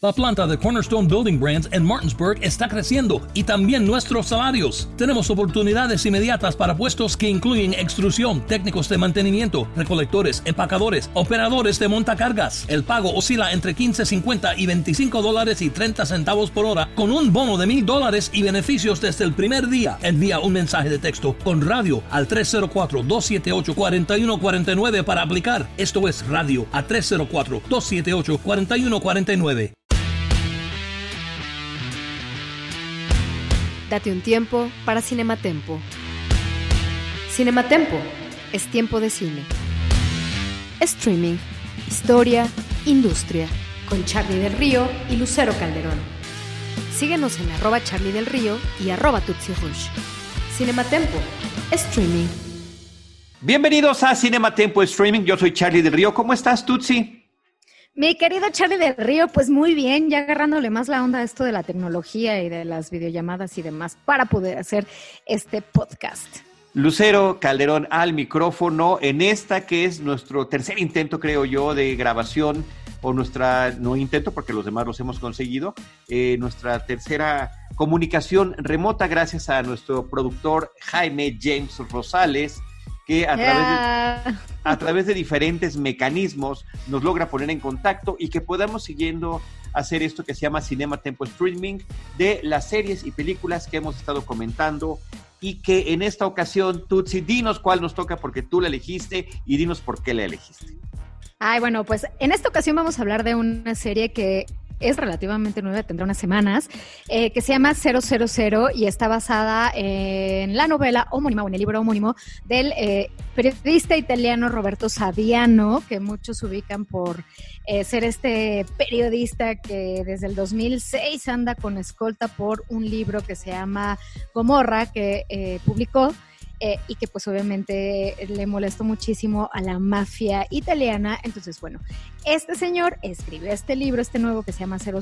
La planta de Cornerstone Building Brands en Martinsburg está creciendo y también nuestros salarios. Tenemos oportunidades inmediatas para puestos que incluyen extrusión, técnicos de mantenimiento, recolectores, empacadores, operadores de montacargas. El pago oscila entre 15.50 y 25 dólares y 30 centavos por hora con un bono de mil dólares y beneficios desde el primer día. Envía un mensaje de texto con radio al 304-278-4149 para aplicar. Esto es radio a 304-278-4149. Date un tiempo para Cinematempo. Cinematempo es tiempo de cine. Streaming, historia, industria. Con Charlie del Río y Lucero Calderón. Síguenos en arroba Charlie del Río y arroba Tutsi Rush. Cinematempo, streaming. Bienvenidos a Cinematempo Streaming. Yo soy Charlie del Río. ¿Cómo estás, Tutsi? Mi querido Charlie del Río, pues muy bien, ya agarrándole más la onda a esto de la tecnología y de las videollamadas y demás para poder hacer este podcast. Lucero Calderón al micrófono en esta que es nuestro tercer intento, creo yo, de grabación o nuestra, no intento porque los demás los hemos conseguido, eh, nuestra tercera comunicación remota gracias a nuestro productor Jaime James Rosales, que a, través de, a través de diferentes mecanismos nos logra poner en contacto y que podamos siguiendo hacer esto que se llama Cinema Tempo Streaming de las series y películas que hemos estado comentando y que en esta ocasión, Tutsi, dinos cuál nos toca porque tú la elegiste y dinos por qué la elegiste. Ay, bueno, pues en esta ocasión vamos a hablar de una serie que es relativamente nueva, tendrá unas semanas, eh, que se llama 000 y está basada en la novela homónima o en el libro homónimo del eh, periodista italiano Roberto Saviano, que muchos ubican por eh, ser este periodista que desde el 2006 anda con escolta por un libro que se llama Gomorra, que publicó eh, y que pues obviamente le molestó muchísimo a la mafia italiana. Entonces, bueno, este señor escribió este libro, este nuevo que se llama 000,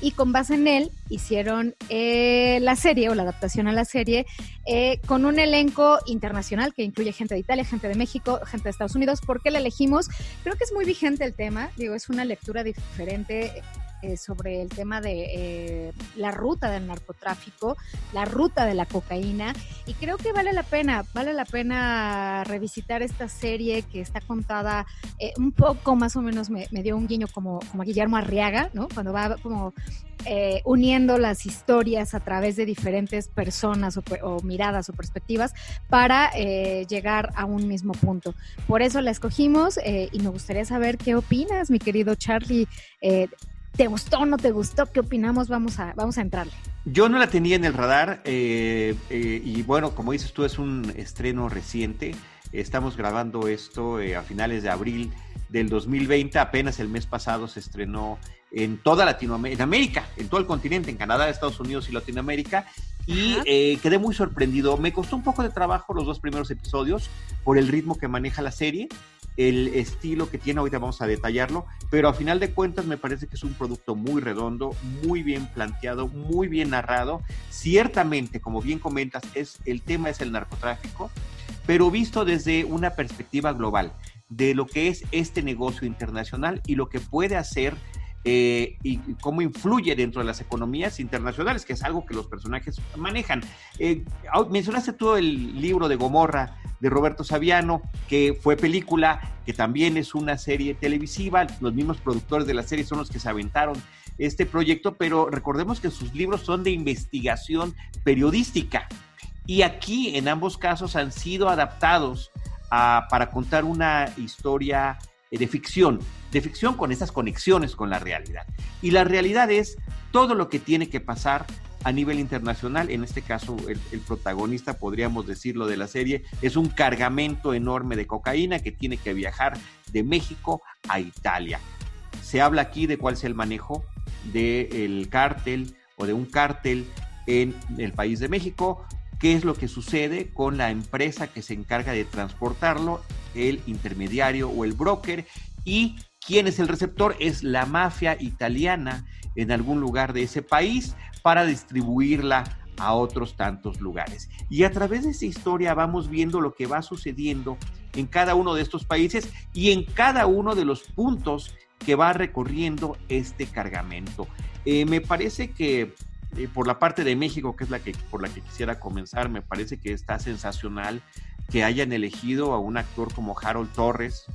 y con base en él hicieron eh, la serie o la adaptación a la serie eh, con un elenco internacional que incluye gente de Italia, gente de México, gente de Estados Unidos. ¿Por qué la elegimos? Creo que es muy vigente el tema, digo, es una lectura diferente eh, sobre el tema de eh, la ruta del narcotráfico, la ruta de la cocaína, y creo que vale la pena, vale la pena revisitar esta serie que está contada eh, un poco más o menos, me, dio un guiño como, a Guillermo Arriaga, ¿no? Cuando va como uniendo las historias a través de diferentes personas o, miradas o perspectivas para llegar a un mismo punto. Por eso la escogimos y me gustaría saber qué opinas, mi querido Charlie. ¿Te gustó o no te gustó? ¿Qué opinamos? Vamos a, vamos a entrarle. Yo no la tenía en el radar eh, eh, y bueno, como dices tú, es un estreno reciente. Estamos grabando esto eh, a finales de abril del 2020. Apenas el mes pasado se estrenó en toda Latinoamérica, en América, en todo el continente, en Canadá, Estados Unidos y Latinoamérica. Y quedé muy sorprendido. Me costó un poco de trabajo los dos primeros episodios por el ritmo que maneja la serie el estilo que tiene, ahorita vamos a detallarlo, pero a final de cuentas me parece que es un producto muy redondo, muy bien planteado, muy bien narrado. Ciertamente, como bien comentas, es, el tema es el narcotráfico, pero visto desde una perspectiva global de lo que es este negocio internacional y lo que puede hacer eh, y cómo influye dentro de las economías internacionales, que es algo que los personajes manejan. Eh, mencionaste tú el libro de Gomorra de Roberto Saviano, que fue película, que también es una serie televisiva, los mismos productores de la serie son los que se aventaron este proyecto, pero recordemos que sus libros son de investigación periodística y aquí en ambos casos han sido adaptados para contar una historia de ficción, de ficción con esas conexiones con la realidad. Y la realidad es todo lo que tiene que pasar a nivel internacional. En este caso, el, protagonista, podríamos decirlo, de la serie, es un cargamento enorme de cocaína que tiene que viajar de México a Italia. Se habla aquí de cuál es el manejo del cártel o de un cártel en el país de México, qué es lo que sucede con la empresa que se encarga de transportarlo, el intermediario o el broker, y quién es el receptor, es la mafia italiana en algún lugar de ese país para distribuirla a otros tantos lugares. Y a través de esa historia vamos viendo lo que va sucediendo en cada uno de estos países y en cada uno de los puntos que va recorriendo este cargamento. Eh, me parece que eh, por la parte de México, que es la que por la que quisiera comenzar, me parece que está sensacional que hayan elegido a un actor como Harold Torres,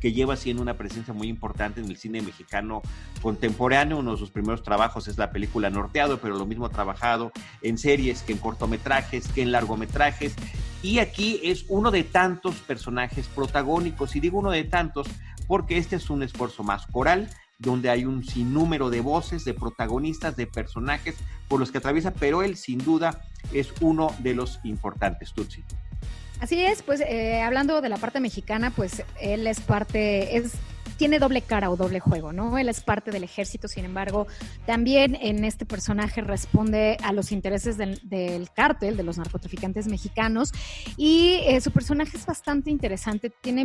que lleva siendo una presencia muy importante en el cine mexicano contemporáneo. Uno de sus primeros trabajos es la película Norteado, pero lo mismo ha trabajado en series que en cortometrajes, que en largometrajes. Y aquí es uno de tantos personajes protagónicos, y digo uno de tantos porque este es un esfuerzo más coral, donde hay un sinnúmero de voces, de protagonistas, de personajes por los que atraviesa, pero él sin duda es uno de los importantes, Tutsi. Así es, pues eh, hablando de la parte mexicana, pues él es parte, es tiene doble cara o doble juego, ¿no? Él es parte del ejército, sin embargo, también en este personaje responde a los intereses del, cártel, de los narcotraficantes mexicanos, y eh, su personaje es bastante interesante, tiene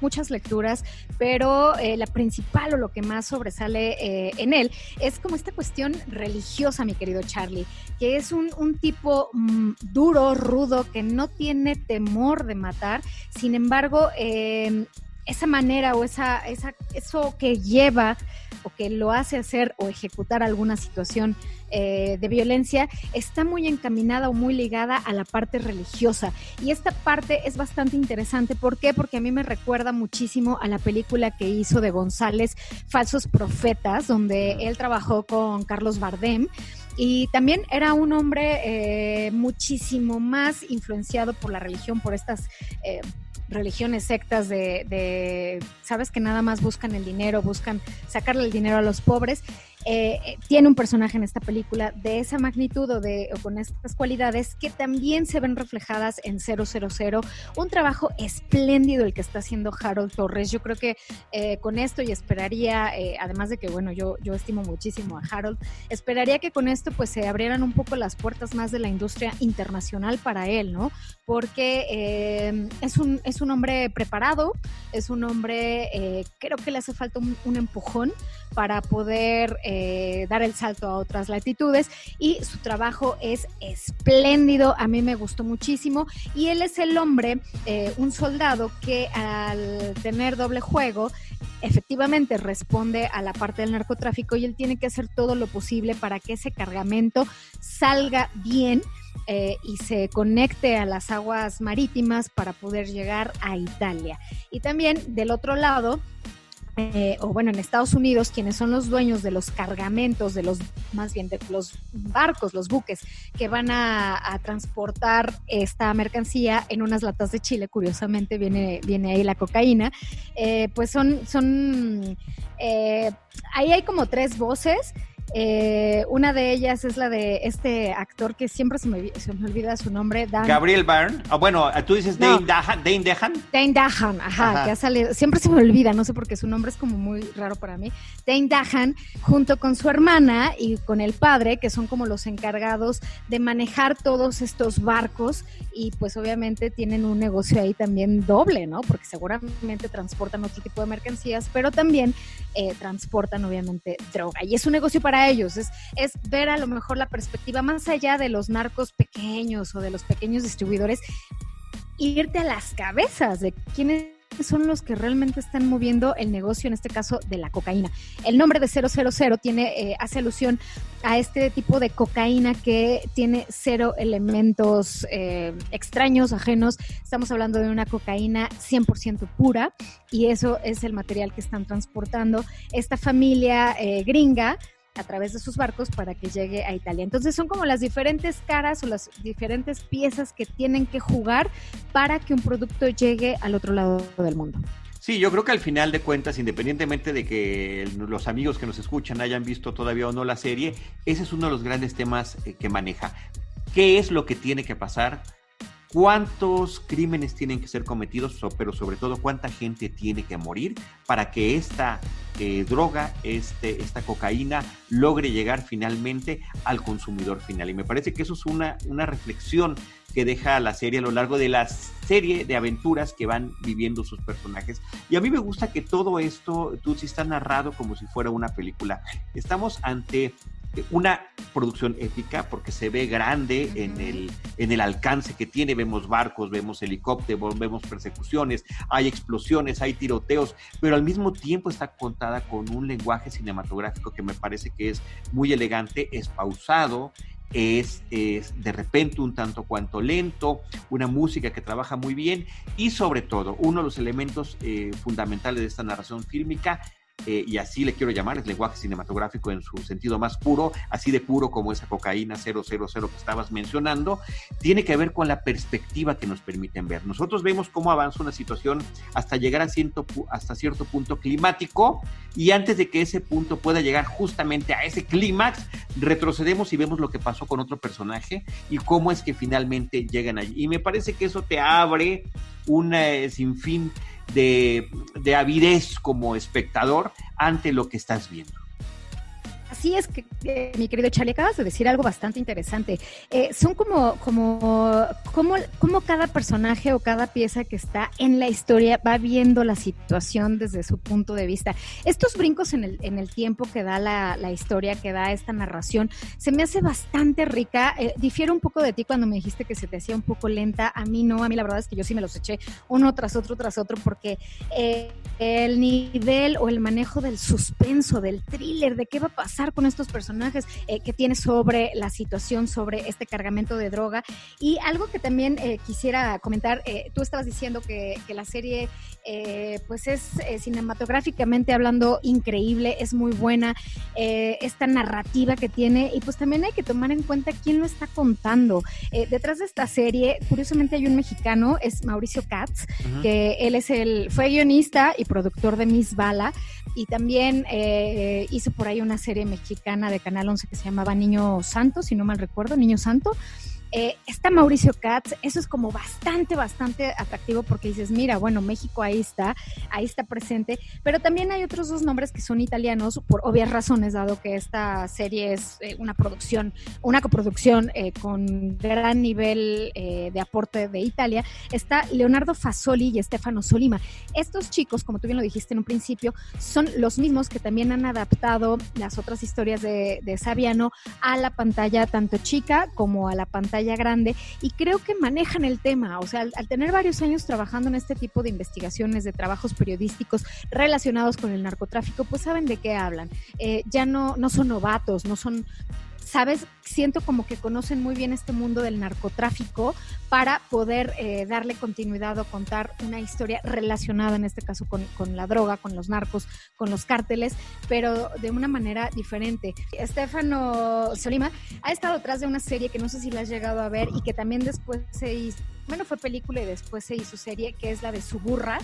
muchas lecturas, pero eh, la principal o lo que más sobresale eh, en él es como esta cuestión religiosa, mi querido Charlie, que es un, tipo mm, duro, rudo, que no tiene temor de matar, sin embargo, esa manera o esa, esa, eso que lleva o que lo hace hacer o ejecutar alguna situación eh, de violencia está muy encaminada o muy ligada a la parte religiosa. Y esta parte es bastante interesante. ¿Por qué? Porque a mí me recuerda muchísimo a la película que hizo de González, Falsos Profetas, donde él trabajó con Carlos Bardem. Y también era un hombre eh, muchísimo más influenciado por la religión, por estas... Eh, religiones, sectas de, sabes que nada más buscan el dinero, buscan sacarle el dinero a los pobres eh, eh, tiene un personaje en esta película de esa magnitud o, de, con estas cualidades que también se ven reflejadas en 000. Un trabajo espléndido el que está haciendo Harold Torres. Yo creo que eh, con esto y esperaría, además de que, bueno, yo, yo estimo muchísimo a Harold, esperaría que con esto pues se abrieran un poco las puertas más de la industria internacional para él, ¿no? Porque es, un, es un hombre preparado, es un hombre, creo que le hace falta un empujón para poder eh, dar el salto a otras latitudes y su trabajo es espléndido, a mí me gustó muchísimo y él es el hombre, eh, un soldado que al tener doble juego, efectivamente responde a la parte del narcotráfico y él tiene que hacer todo lo posible para que ese cargamento salga bien. Eh, y se conecte a las aguas marítimas para poder llegar a Italia. Y también del otro lado, eh, o bueno, en Estados Unidos, quienes son los dueños de los cargamentos, de los, más bien de los barcos, los buques, que van a, transportar esta mercancía en unas latas de Chile, curiosamente viene, viene ahí la cocaína, eh, pues son, son eh, ahí hay como tres voces eh, una de ellas es la de este actor que siempre se me, se me olvida su nombre. Gabriel Byrne. Ah, bueno, tú dices Dane, Dahan, Dane Dehan. Dane Dahan, ajá, que ha salido. Siempre se me olvida, no sé por qué su nombre es como muy raro para mí. Dane Dahan, junto con su hermana y con el padre, que son como los encargados de manejar todos estos barcos y pues obviamente tienen un negocio ahí también doble, ¿no? Porque seguramente transportan otro tipo de mercancías, pero también eh, transportan obviamente droga. Y es un negocio para ellos, es, es ver a lo mejor la perspectiva más allá de los narcos pequeños o de los pequeños distribuidores, irte a las cabezas de quiénes son los que realmente están moviendo el negocio, en este caso de la cocaína. El nombre de 000 tiene, eh, hace alusión a este tipo de cocaína que tiene cero elementos eh, extraños, ajenos. Estamos hablando de una cocaína 100% pura y eso es el material que están transportando esta familia eh, gringa a través de sus barcos para que llegue a Italia. Entonces son como las diferentes caras o las diferentes piezas que tienen que jugar para que un producto llegue al otro lado del mundo. Sí, yo creo que al final de cuentas, independientemente de que los amigos que nos escuchan hayan visto todavía o no la serie, ese es uno de los grandes temas eh, que maneja. ¿Qué es lo que tiene que pasar? ¿Cuántos crímenes tienen que ser cometidos? Pero sobre todo, ¿cuánta gente tiene que morir para que esta eh, droga, este, esta cocaína, logre llegar finalmente al consumidor final. Y me parece que eso es una, una reflexión que deja la serie a lo largo de la serie de aventuras que van viviendo sus personajes. Y a mí me gusta que todo esto, tú sí está narrado como si fuera una película. Estamos ante una producción épica porque se ve grande en, el, en el alcance que tiene. Vemos barcos, vemos helicópteros, vemos persecuciones, hay explosiones, hay tiroteos, pero al mismo tiempo está contada con un lenguaje cinematográfico que me parece que es muy elegante, es pausado, es, es, de repente un tanto cuanto lento, una música que trabaja muy bien y sobre todo uno de los elementos eh, fundamentales de esta narración fílmica eh, y así le quiero llamar, es lenguaje cinematográfico en su sentido más puro, así de puro como esa cocaína 000 que estabas mencionando, tiene que ver con la perspectiva que nos permiten ver. Nosotros vemos cómo avanza una situación hasta llegar a cierto, hasta cierto punto climático y antes de que ese punto pueda llegar justamente a ese clímax, retrocedemos y vemos lo que pasó con otro personaje y cómo es que finalmente llegan allí. Y me parece que eso te abre un eh, sinfín de, de avidez como espectador ante lo que estás viendo. Así es que, mi querido Charlie, acabas de decir algo bastante interesante. Eh, son como, como, como, como cada personaje o cada pieza que está en la historia va viendo la situación desde su punto de vista. Estos brincos en el, en el tiempo que da la, la historia, que da esta narración, se me hace bastante rica. Eh, difiere un poco de ti cuando me dijiste que se te hacía un poco lenta. A mí no, a mí la verdad es que yo sí me los eché uno tras otro, tras otro, porque eh, el nivel o el manejo del suspenso, del thriller, de qué va a pasar con estos personajes eh, que tiene sobre la situación, sobre este cargamento de droga. Y algo que también eh, quisiera comentar, eh, tú estabas diciendo que, que la serie pues es cinematográficamente hablando increíble, es muy buena, esta narrativa que tiene y pues también hay que tomar en cuenta quién lo está contando. detrás de esta serie, curiosamente hay un mexicano, es Mauricio Katz, que él es el, fue guionista y productor de Miss Bala y también hizo por ahí una serie mexicana de Canal 11 que se llamaba Niño Santo, si no mal recuerdo, Niño Santo. Eh, está Mauricio Katz, eso es como bastante, bastante atractivo porque dices, mira, bueno, México ahí está, ahí está presente, pero también hay otros dos nombres que son italianos por obvias razones, dado que esta serie es eh, una producción, una coproducción eh, con gran nivel de aporte de Italia. Está Leonardo Fasoli y Stefano Solima. Estos chicos, como tú bien lo dijiste en un principio, son los mismos que también han adaptado las otras historias de, de Saviano a la pantalla tanto chica como a la pantalla grande y creo que manejan el tema, o sea, al, tener varios años trabajando en este tipo de investigaciones, de trabajos periodísticos relacionados con el narcotráfico, pues saben de qué hablan. Eh, ya no, no son novatos, no son sabes, siento como que conocen muy bien este mundo del narcotráfico para poder eh, darle continuidad o contar una historia relacionada, en este caso, con, con, la droga, con los narcos, con los cárteles, pero de una manera diferente. Estefano Solima ha estado detrás de una serie que no sé si la has llegado a ver y que también después se hizo, bueno, fue película y después se hizo serie, que es la de Suburra.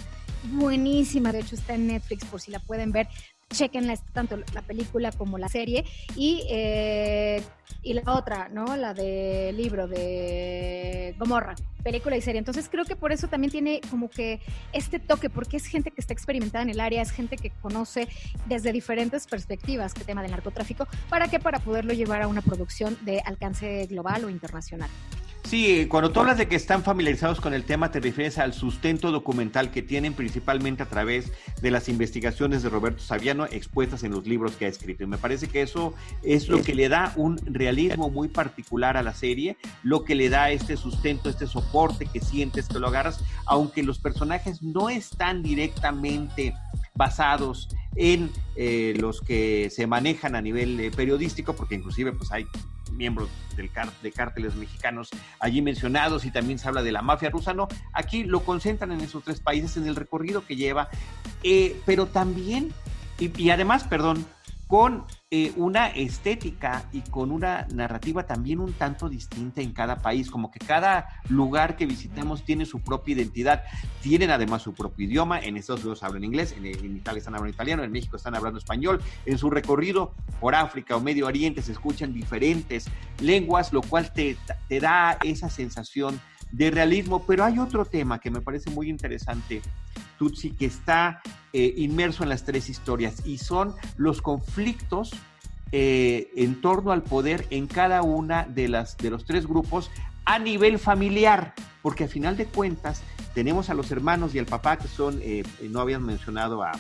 Buenísima, de hecho está en Netflix por si la pueden ver chequenla tanto la película como la serie y, eh, y la otra, ¿no? La del libro de Gomorra, película y serie. Entonces creo que por eso también tiene como que este toque, porque es gente que está experimentada en el área, es gente que conoce desde diferentes perspectivas el tema del narcotráfico. ¿Para qué? Para poderlo llevar a una producción de alcance global o internacional. Sí, cuando tú hablas de que están familiarizados con el tema, te refieres al sustento documental que tienen principalmente a través de las investigaciones de Roberto Saviano expuestas en los libros que ha escrito. Y me parece que eso es lo que le da un realismo muy particular a la serie, lo que le da este sustento, este soporte que sientes que lo agarras, aunque los personajes no están directamente basados en eh, los que se manejan a nivel eh, periodístico, porque inclusive pues hay miembros del de cárteles mexicanos allí mencionados y también se habla de la mafia rusa, no, aquí lo concentran en esos tres países, en el recorrido que lleva, eh, pero también, y además, perdón, con eh, una estética y con una narrativa también un tanto distinta en cada país, como que cada lugar que visitamos tiene su propia identidad, tienen además su propio idioma, en Estados Unidos hablan inglés, en, Italia están hablando italiano, en México están hablando español, en su recorrido por África o Medio Oriente se escuchan diferentes lenguas, lo cual te, te da esa sensación de realismo, pero hay otro tema que me parece muy interesante, Tutsi, que está eh, inmerso en las tres historias y son los conflictos eh, en torno al poder en cada una de, las, de los tres grupos a nivel familiar, porque al final de cuentas tenemos a los hermanos y al papá que son, eh, no habían mencionado a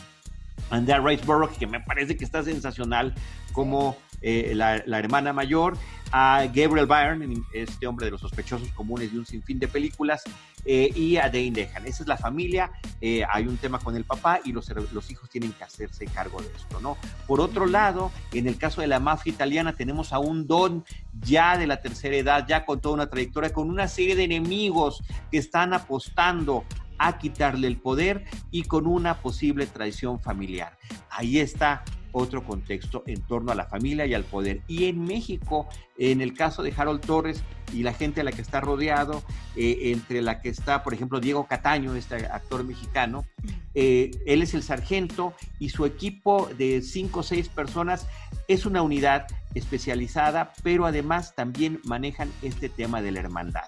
Andrea Riceborough, que me parece que está sensacional como eh, la, hermana mayor, a Gabriel Byrne, este hombre de los sospechosos comunes de un sinfín de películas, eh, y a Dane Dehan. Esa es la familia, eh, hay un tema con el papá y los, los hijos tienen que hacerse cargo de esto, ¿no? Por otro lado, en el caso de la mafia italiana tenemos a un don ya de la tercera edad, ya con toda una trayectoria, con una serie de enemigos que están apostando a quitarle el poder y con una posible traición familiar. Ahí está otro contexto en torno a la familia y al poder. Y en México, en el caso de Harold Torres y la gente a la que está rodeado, eh, entre la que está, por ejemplo, Diego Cataño, este actor mexicano, eh, él es el sargento y su equipo de cinco o seis personas es una unidad especializada, pero además también manejan este tema de la hermandad.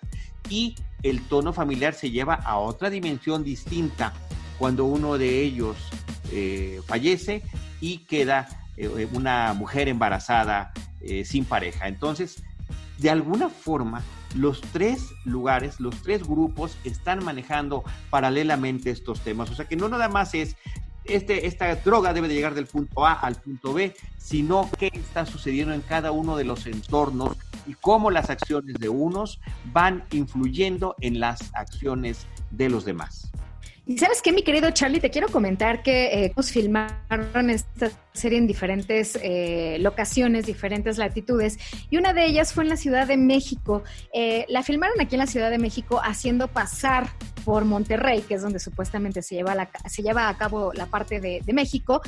Y el tono familiar se lleva a otra dimensión distinta cuando uno de ellos eh, fallece y queda eh, una mujer embarazada eh, sin pareja. Entonces, de alguna forma, los tres lugares, los tres grupos están manejando paralelamente estos temas. O sea que no nada más es este, esta droga debe de llegar del punto A al punto B, sino qué está sucediendo en cada uno de los entornos y cómo las acciones de unos van influyendo en las acciones de los demás. Y sabes qué, mi querido Charlie, te quiero comentar que eh, filmaron esta serie en diferentes eh, locaciones, diferentes latitudes, y una de ellas fue en la Ciudad de México. Eh, la filmaron aquí en la Ciudad de México haciendo pasar por Monterrey, que es donde supuestamente se lleva, la, se lleva a cabo la parte de, México,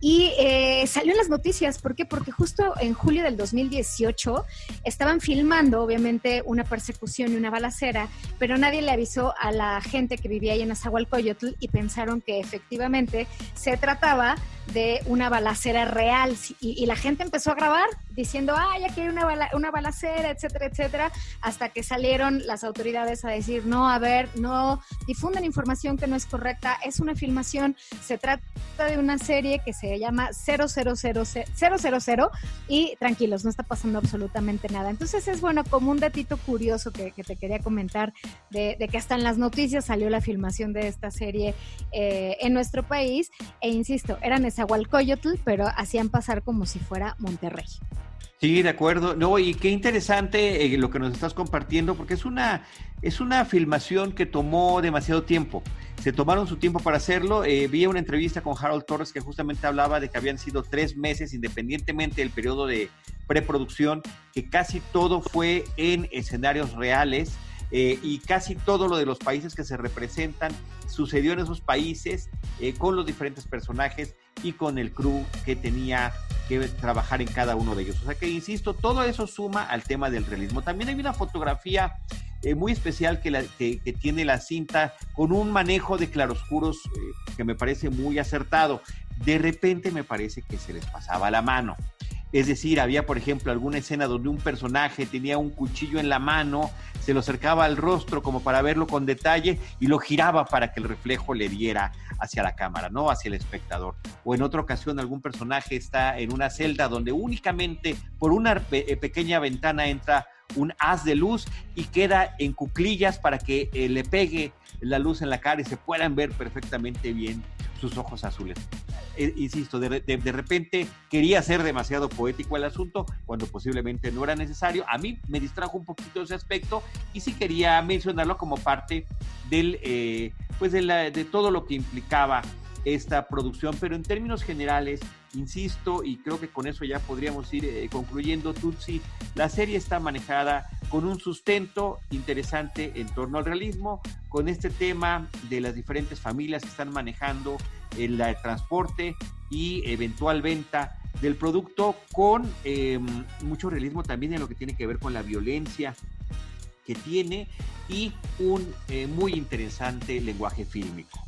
y eh, salió en las noticias. ¿Por qué? Porque justo en julio del 2018 estaban filmando, obviamente, una persecución y una balacera, pero nadie le avisó a la gente que vivía ahí en Azahualcoyotl y pensaron que efectivamente se trataba de una balacera real y, la gente empezó a grabar diciendo, ya que hay una, una balacera, etcétera, etcétera, hasta que salieron las autoridades a decir, no, a ver, no difunden información que no es correcta, es una filmación, se trata de una serie que se llama 000, 000 y tranquilos, no está pasando absolutamente nada. Entonces es bueno, como un datito curioso que, te quería comentar, de, que hasta en las noticias salió la filmación de esta serie eh, en nuestro país, e insisto, eran Nezahualcóyotl, pero hacían pasar como si fuera Monterrey. Sí, de acuerdo. No, y qué interesante eh, lo que nos estás compartiendo, porque es una, es una filmación que tomó demasiado tiempo. Se tomaron su tiempo para hacerlo. Eh, vi una entrevista con Harold Torres que justamente hablaba de que habían sido tres meses, independientemente del periodo de preproducción, que casi todo fue en escenarios reales. Eh, y casi todo lo de los países que se representan sucedió en esos países con los diferentes personajes y con el crew que tenía que trabajar en cada uno de ellos. O sea que, insisto, todo eso suma al tema del realismo. También hay una fotografía eh, muy especial que, tiene la cinta con un manejo de claroscuros eh, que me parece muy acertado. De repente me parece que se les pasaba la mano. Es decir, había, por ejemplo, alguna escena donde un personaje tenía un cuchillo en la mano, se lo acercaba al rostro como para verlo con detalle y lo giraba para que el reflejo le diera hacia la cámara, no hacia el espectador. O en otra ocasión algún personaje está en una celda donde únicamente por una eh, pequeña ventana entra un haz de luz y queda en cuclillas para que eh, le pegue la luz en la cara y se puedan ver perfectamente bien sus ojos azules. Eh, insisto, de, repente quería ser demasiado poético el asunto cuando posiblemente no era necesario. A mí me distrajo un poquito ese aspecto y sí quería mencionarlo como parte del, eh, pues de, de todo lo que implicaba esta producción, pero en términos generales, insisto, y creo que con eso ya podríamos ir eh, concluyendo, Tutsi, la serie está manejada con un sustento interesante en torno al realismo, con este tema de las diferentes familias que están manejando el, transporte y eventual venta del producto, con em, mucho realismo también en lo que tiene que ver con la violencia que tiene y un eh, muy interesante lenguaje fílmico.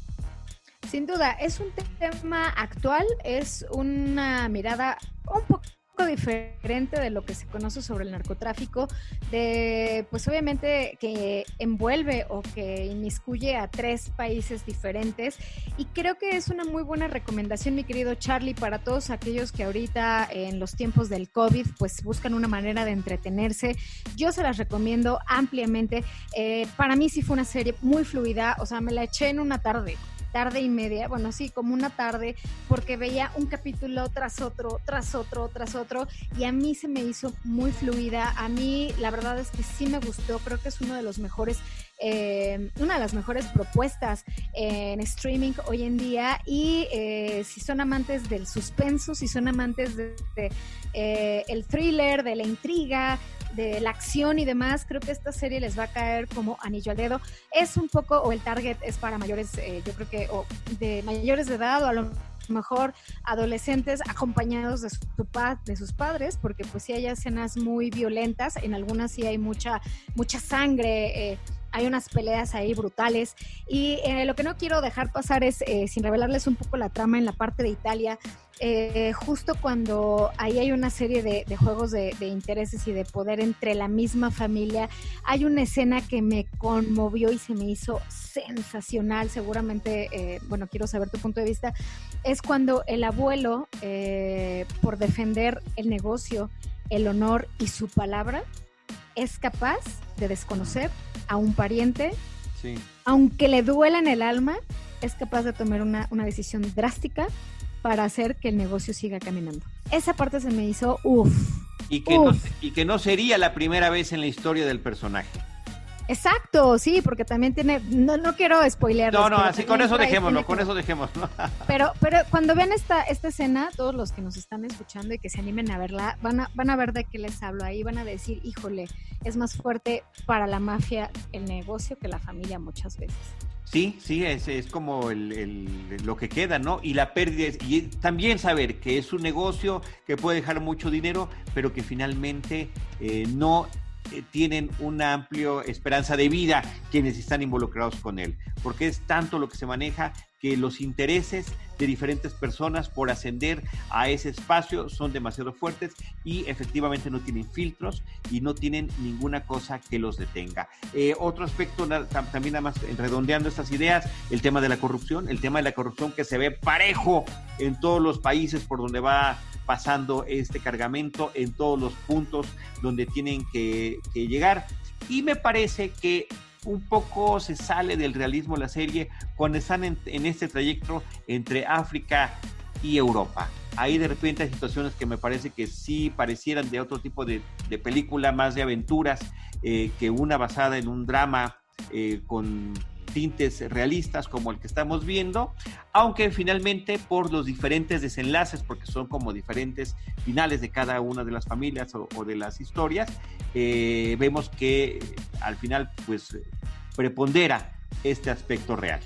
Sin duda, es un tema actual, es una mirada un poco diferente de lo que se conoce sobre el narcotráfico, de pues obviamente que envuelve o que inmiscuye a tres países diferentes y creo que es una muy buena recomendación, mi querido Charlie, para todos aquellos que ahorita en los tiempos del COVID pues buscan una manera de entretenerse. Yo se las recomiendo ampliamente. Eh, para mí sí fue una serie muy fluida, o sea, me la eché en una tarde tarde y media, bueno, sí, como una tarde, porque veía un capítulo tras otro, tras otro, tras otro, y a mí se me hizo muy fluida. A mí, la verdad es que sí me gustó, creo que es uno de los mejores eh, una de las mejores propuestas en streaming hoy en día y eh, si son amantes del suspenso, si son amantes de, eh, el thriller, de la intriga, de la acción y demás, creo que esta serie les va a caer como anillo al dedo. Es un poco, o el target es para mayores, yo creo que, o de mayores de edad, o a lo mejor adolescentes acompañados de, su, de sus padres, porque pues sí hay escenas muy violentas, en algunas sí hay mucha, mucha sangre. Eh, hay unas peleas ahí brutales. Y eh, lo que no quiero dejar pasar es, eh, sin revelarles un poco la trama en la parte de Italia, eh, justo cuando ahí hay una serie de, juegos de, intereses y de poder entre la misma familia, hay una escena que me conmovió y se me hizo sensacional. Seguramente, bueno, quiero saber tu punto de vista. Es cuando el abuelo, por defender el negocio, el honor y su palabra, es capaz de desconocer a un pariente, aunque le duela en el alma, es capaz de tomar una, decisión drástica para hacer que el negocio siga caminando. Esa parte se me hizo uff. Y, que no, y que no sería la primera vez en la historia del personaje. Exacto, sí, porque también tiene, no, no quiero spoilear. No, no, así con eso dejémoslo, con eso dejémoslo. Pero, pero cuando vean esta, esta escena, todos los que nos están escuchando y que se animen a verla, van a, van a ver de qué les hablo ahí, van a decir, híjole, es más fuerte para la mafia el negocio que la familia muchas veces. Sí, sí, es, es como el, lo que queda, ¿no? Y la pérdida, y también saber que es un negocio que puede dejar mucho dinero, pero que finalmente eh, no eh, tienen una amplia esperanza de vida quienes están involucrados con él, porque es tanto lo que se maneja que los intereses de diferentes personas por ascender a ese espacio son demasiado fuertes y efectivamente no tienen filtros y no tienen ninguna cosa que los detenga. Eh, otro aspecto, también nada más redondeando estas ideas, el tema de la corrupción, el tema de la corrupción que se ve parejo en todos los países por donde va pasando este cargamento, en todos los puntos donde tienen que, llegar. Y me parece que un poco se sale del realismo la serie cuando están en, este trayecto entre África y Europa. Ahí de repente hay situaciones que me parece que sí parecieran de otro tipo de, película, más de aventuras, eh, que una basada en un drama eh, con tintes realistas como el que estamos viendo, aunque finalmente por los diferentes desenlaces, porque son como diferentes finales de cada una de las familias o, de las historias, eh, vemos que al final pues prepondera este aspecto real.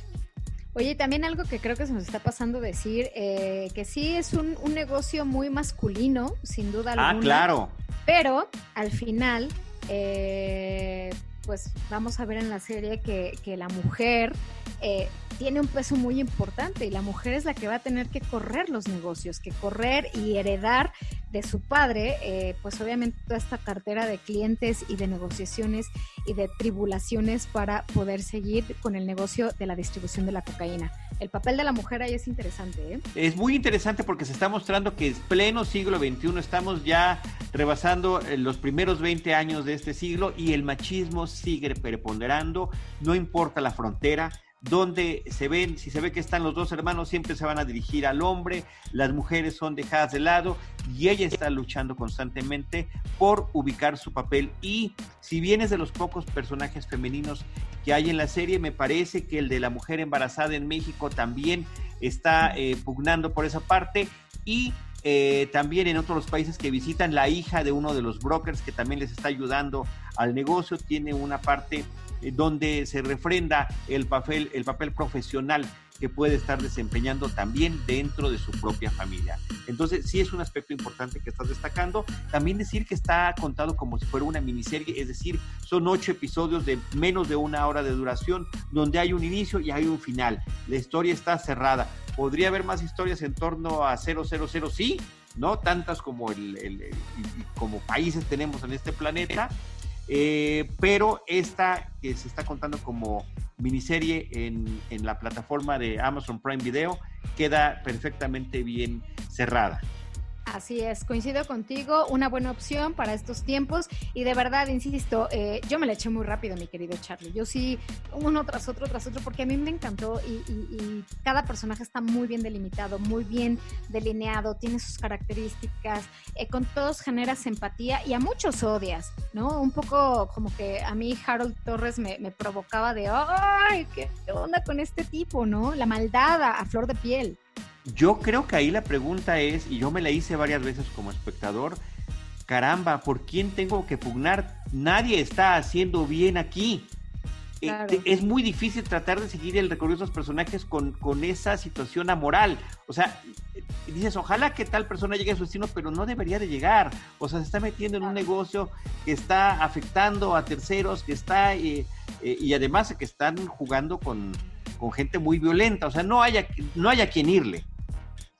Oye, también algo que creo que se nos está pasando decir, eh, que sí es un, negocio muy masculino, sin duda ah, alguna. Ah, claro. Pero al final, eh, pues vamos a ver en la serie que, que la mujer eh, tiene un peso muy importante y la mujer es la que va a tener que correr los negocios, que correr y heredar de su padre, eh, pues obviamente toda esta cartera de clientes y de negociaciones y de tribulaciones para poder seguir con el negocio de la distribución de la cocaína. El papel de la mujer ahí es interesante. ¿eh? Es muy interesante porque se está mostrando que es pleno siglo XXI, estamos ya rebasando eh, los primeros 20 años de este siglo y el machismo sigue preponderando, no importa la frontera, donde se ven, si se ve que están los dos hermanos, siempre se van a dirigir al hombre, las mujeres son dejadas de lado y ella está luchando constantemente por ubicar su papel. Y si bien es de los pocos personajes femeninos que hay en la serie, me parece que el de la mujer embarazada en México también está eh, pugnando por esa parte y eh, también en otros países que visitan, la hija de uno de los brokers que también les está ayudando al negocio tiene una parte donde se refrenda el papel, el papel profesional que puede estar desempeñando también dentro de su propia familia. Entonces, sí es un aspecto importante que estás destacando. También decir que está contado como si fuera una miniserie, es decir, son ocho episodios de menos de una hora de duración, donde hay un inicio y hay un final. La historia está cerrada. ¿Podría haber más historias en torno a 000? Sí, ¿no? Tantas como, el, como países tenemos en este planeta, eh, pero esta que se está contando como miniserie en, en, la plataforma de Amazon Prime Video queda perfectamente bien cerrada. Así es, coincido contigo, una buena opción para estos tiempos y de verdad, insisto, eh, yo me la eché muy rápido, mi querido Charlie. Yo sí, uno tras otro, tras otro, porque a mí me encantó y, cada personaje está muy bien delimitado, muy bien delineado, tiene sus características, eh, con todos generas empatía y a muchos odias, ¿no? Un poco como que a mí Harold Torres me, provocaba de, ¡ay, qué onda con este tipo, ¿no? La maldad a flor de piel. Yo creo que ahí la pregunta es, y yo me la hice varias veces como espectador, caramba, ¿por quién tengo que pugnar? Nadie está haciendo bien aquí. Eh, es muy difícil tratar de seguir el recorrido de esos personajes con, con, esa situación amoral. O sea, dices, ojalá que tal persona llegue a su destino, pero no debería de llegar. O sea, se está metiendo en un negocio que está afectando a terceros, que está, eh, eh, y además que están jugando con, con gente muy violenta. O sea, no haya, no haya quien irle.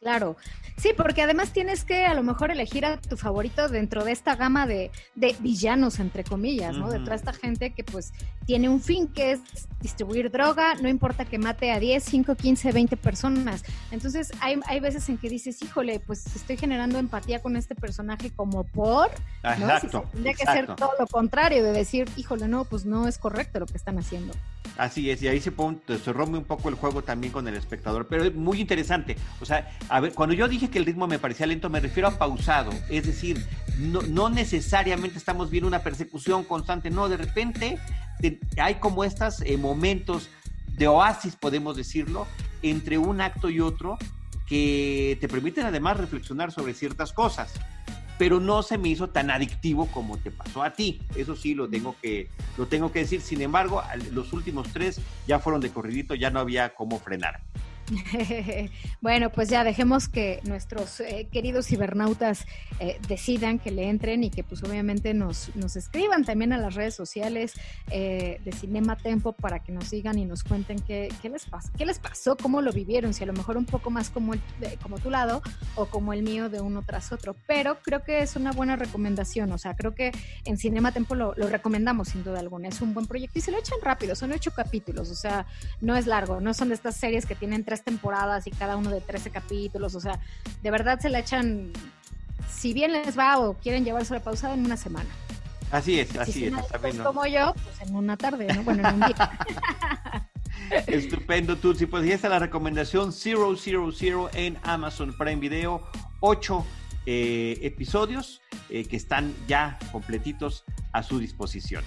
Claro, sí, porque además tienes que a lo mejor elegir a tu favorito dentro de esta gama de, de villanos, entre comillas, ¿no? Detrás de esta gente que pues tiene un fin que es distribuir droga, no importa que mate a 10, 5, 15, 20 personas. Entonces hay, hay veces en que dices, híjole, pues estoy generando empatía con este personaje como por, ¿no? Exacto. tendría que ser todo lo contrario, de decir, híjole, no, pues no es correcto lo que están haciendo. Así es, y ahí se, pone, se rompe un poco el juego también con el espectador, pero es muy interesante. O sea, a ver, cuando yo dije que el ritmo me parecía lento, me refiero a pausado, es decir, no, no necesariamente estamos viendo una persecución constante, no, de repente hay como estos eh, momentos de oasis, podemos decirlo, entre un acto y otro, que te permiten además reflexionar sobre ciertas cosas pero no se me hizo tan adictivo como te pasó a ti. Eso sí lo tengo que, lo tengo que decir. Sin embargo, los últimos tres ya fueron de corridito, ya no había cómo frenar. bueno, pues ya dejemos que nuestros eh, queridos cibernautas eh, decidan que le entren y que pues obviamente nos, nos escriban también a las redes sociales eh, de Cinema Tempo para que nos sigan y nos cuenten qué, les pasó, qué les pasó, cómo lo vivieron, si a lo mejor un poco más como, el, como tu lado o como el mío de uno tras otro. Pero creo que es una buena recomendación, o sea, creo que en Cinema Tempo lo, lo recomendamos sin duda alguna. Es un buen proyecto y se lo echan rápido, son ocho capítulos, o sea, no es largo, no son de estas series que tienen tres temporadas y cada uno de 13 capítulos, o sea, de verdad se la echan, si bien les va o quieren llevarse la pausa en una semana. Así es, así es. como yo, pues en una tarde, ¿no? Bueno, en un día. Estupendo, Tutsi. Pues ya está la recomendación 000 en Amazon Prime Video. Ocho eh, episodios eh, que están ya completitos a su disposición.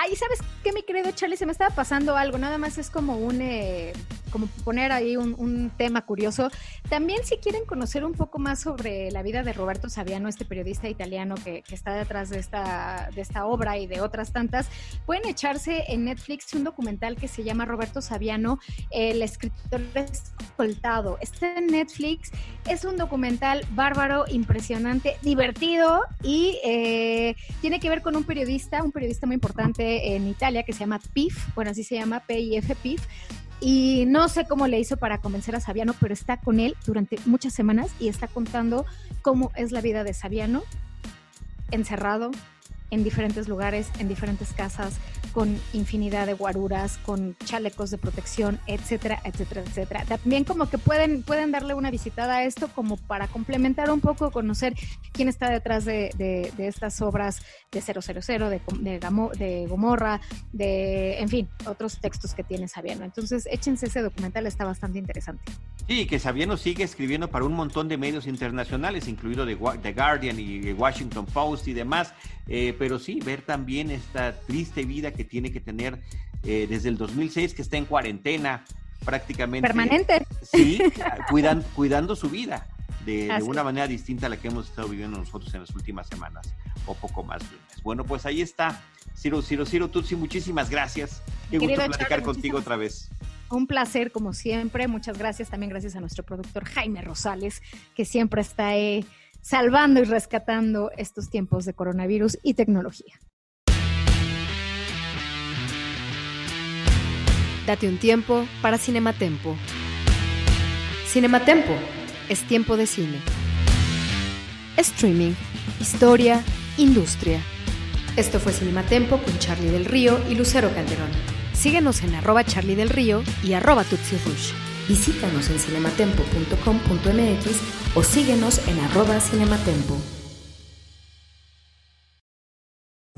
Ay, ¿sabes qué, mi querido Charlie? Se me estaba pasando algo, nada más es como un, eh, como poner ahí un, tema curioso. También si quieren conocer un poco más sobre la vida de Roberto Saviano, este periodista italiano que, está detrás de esta, de esta obra y de otras tantas, pueden echarse en Netflix un documental que se llama Roberto Saviano, el escritor escoltado. Está en Netflix, es un documental bárbaro, impresionante, divertido y eh, tiene que ver con un periodista, un periodista muy importante en Italia que se llama PIF, bueno, así se llama PIF PIF. Y no sé cómo le hizo para convencer a Sabiano, pero está con él durante muchas semanas y está contando cómo es la vida de Sabiano encerrado, en diferentes lugares, en diferentes casas, con infinidad de guaruras, con chalecos de protección, etcétera, etcétera, etcétera. También como que pueden, pueden darle una visitada a esto como para complementar un poco, conocer quién está detrás de, de, estas obras de 000, de, de, de Gomorra, de, en fin, otros textos que tiene Sabiano. Entonces, échense ese documental, está bastante interesante. Sí, que Sabiano sigue escribiendo para un montón de medios internacionales, incluido The Guardian y Washington Post y demás. Eh, pero sí, ver también esta triste vida que tiene que tener eh, desde el 2006, que está en cuarentena prácticamente. Permanente. Sí, cuidan, cuidando su vida de, una manera distinta a la que hemos estado viviendo nosotros en las últimas semanas o poco más Bueno, pues ahí está. Ciro, Ciro, Ciro Tutsi, muchísimas gracias. Qué gusto platicar contigo otra vez. Un placer, como siempre. Muchas gracias. También gracias a nuestro productor Jaime Rosales, que siempre está ahí salvando y rescatando estos tiempos de coronavirus y tecnología. Date un tiempo para Cinematempo. Cinematempo es tiempo de cine. Streaming, historia, industria. Esto fue Cinematempo con Charlie del Río y Lucero Calderón. Síguenos en arroba Charlie del Río y arroba Tutsi Visítanos en cinematempo.com.mx o síguenos en arroba cinematempo.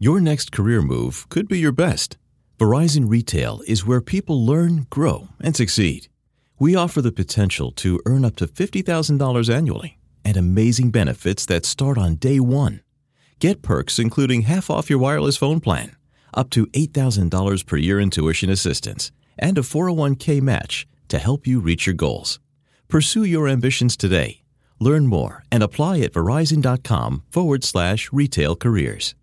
Your next career move could be your best. Verizon Retail is where people learn, grow, and succeed. We offer the potential to earn up to $50,000 annually and amazing benefits that start on day one. Get perks including half off your wireless phone plan, up to $8,000 per year in tuition assistance, and a 401k match to help you reach your goals. Pursue your ambitions today. Learn more and apply at verizon.com forward slash retail careers.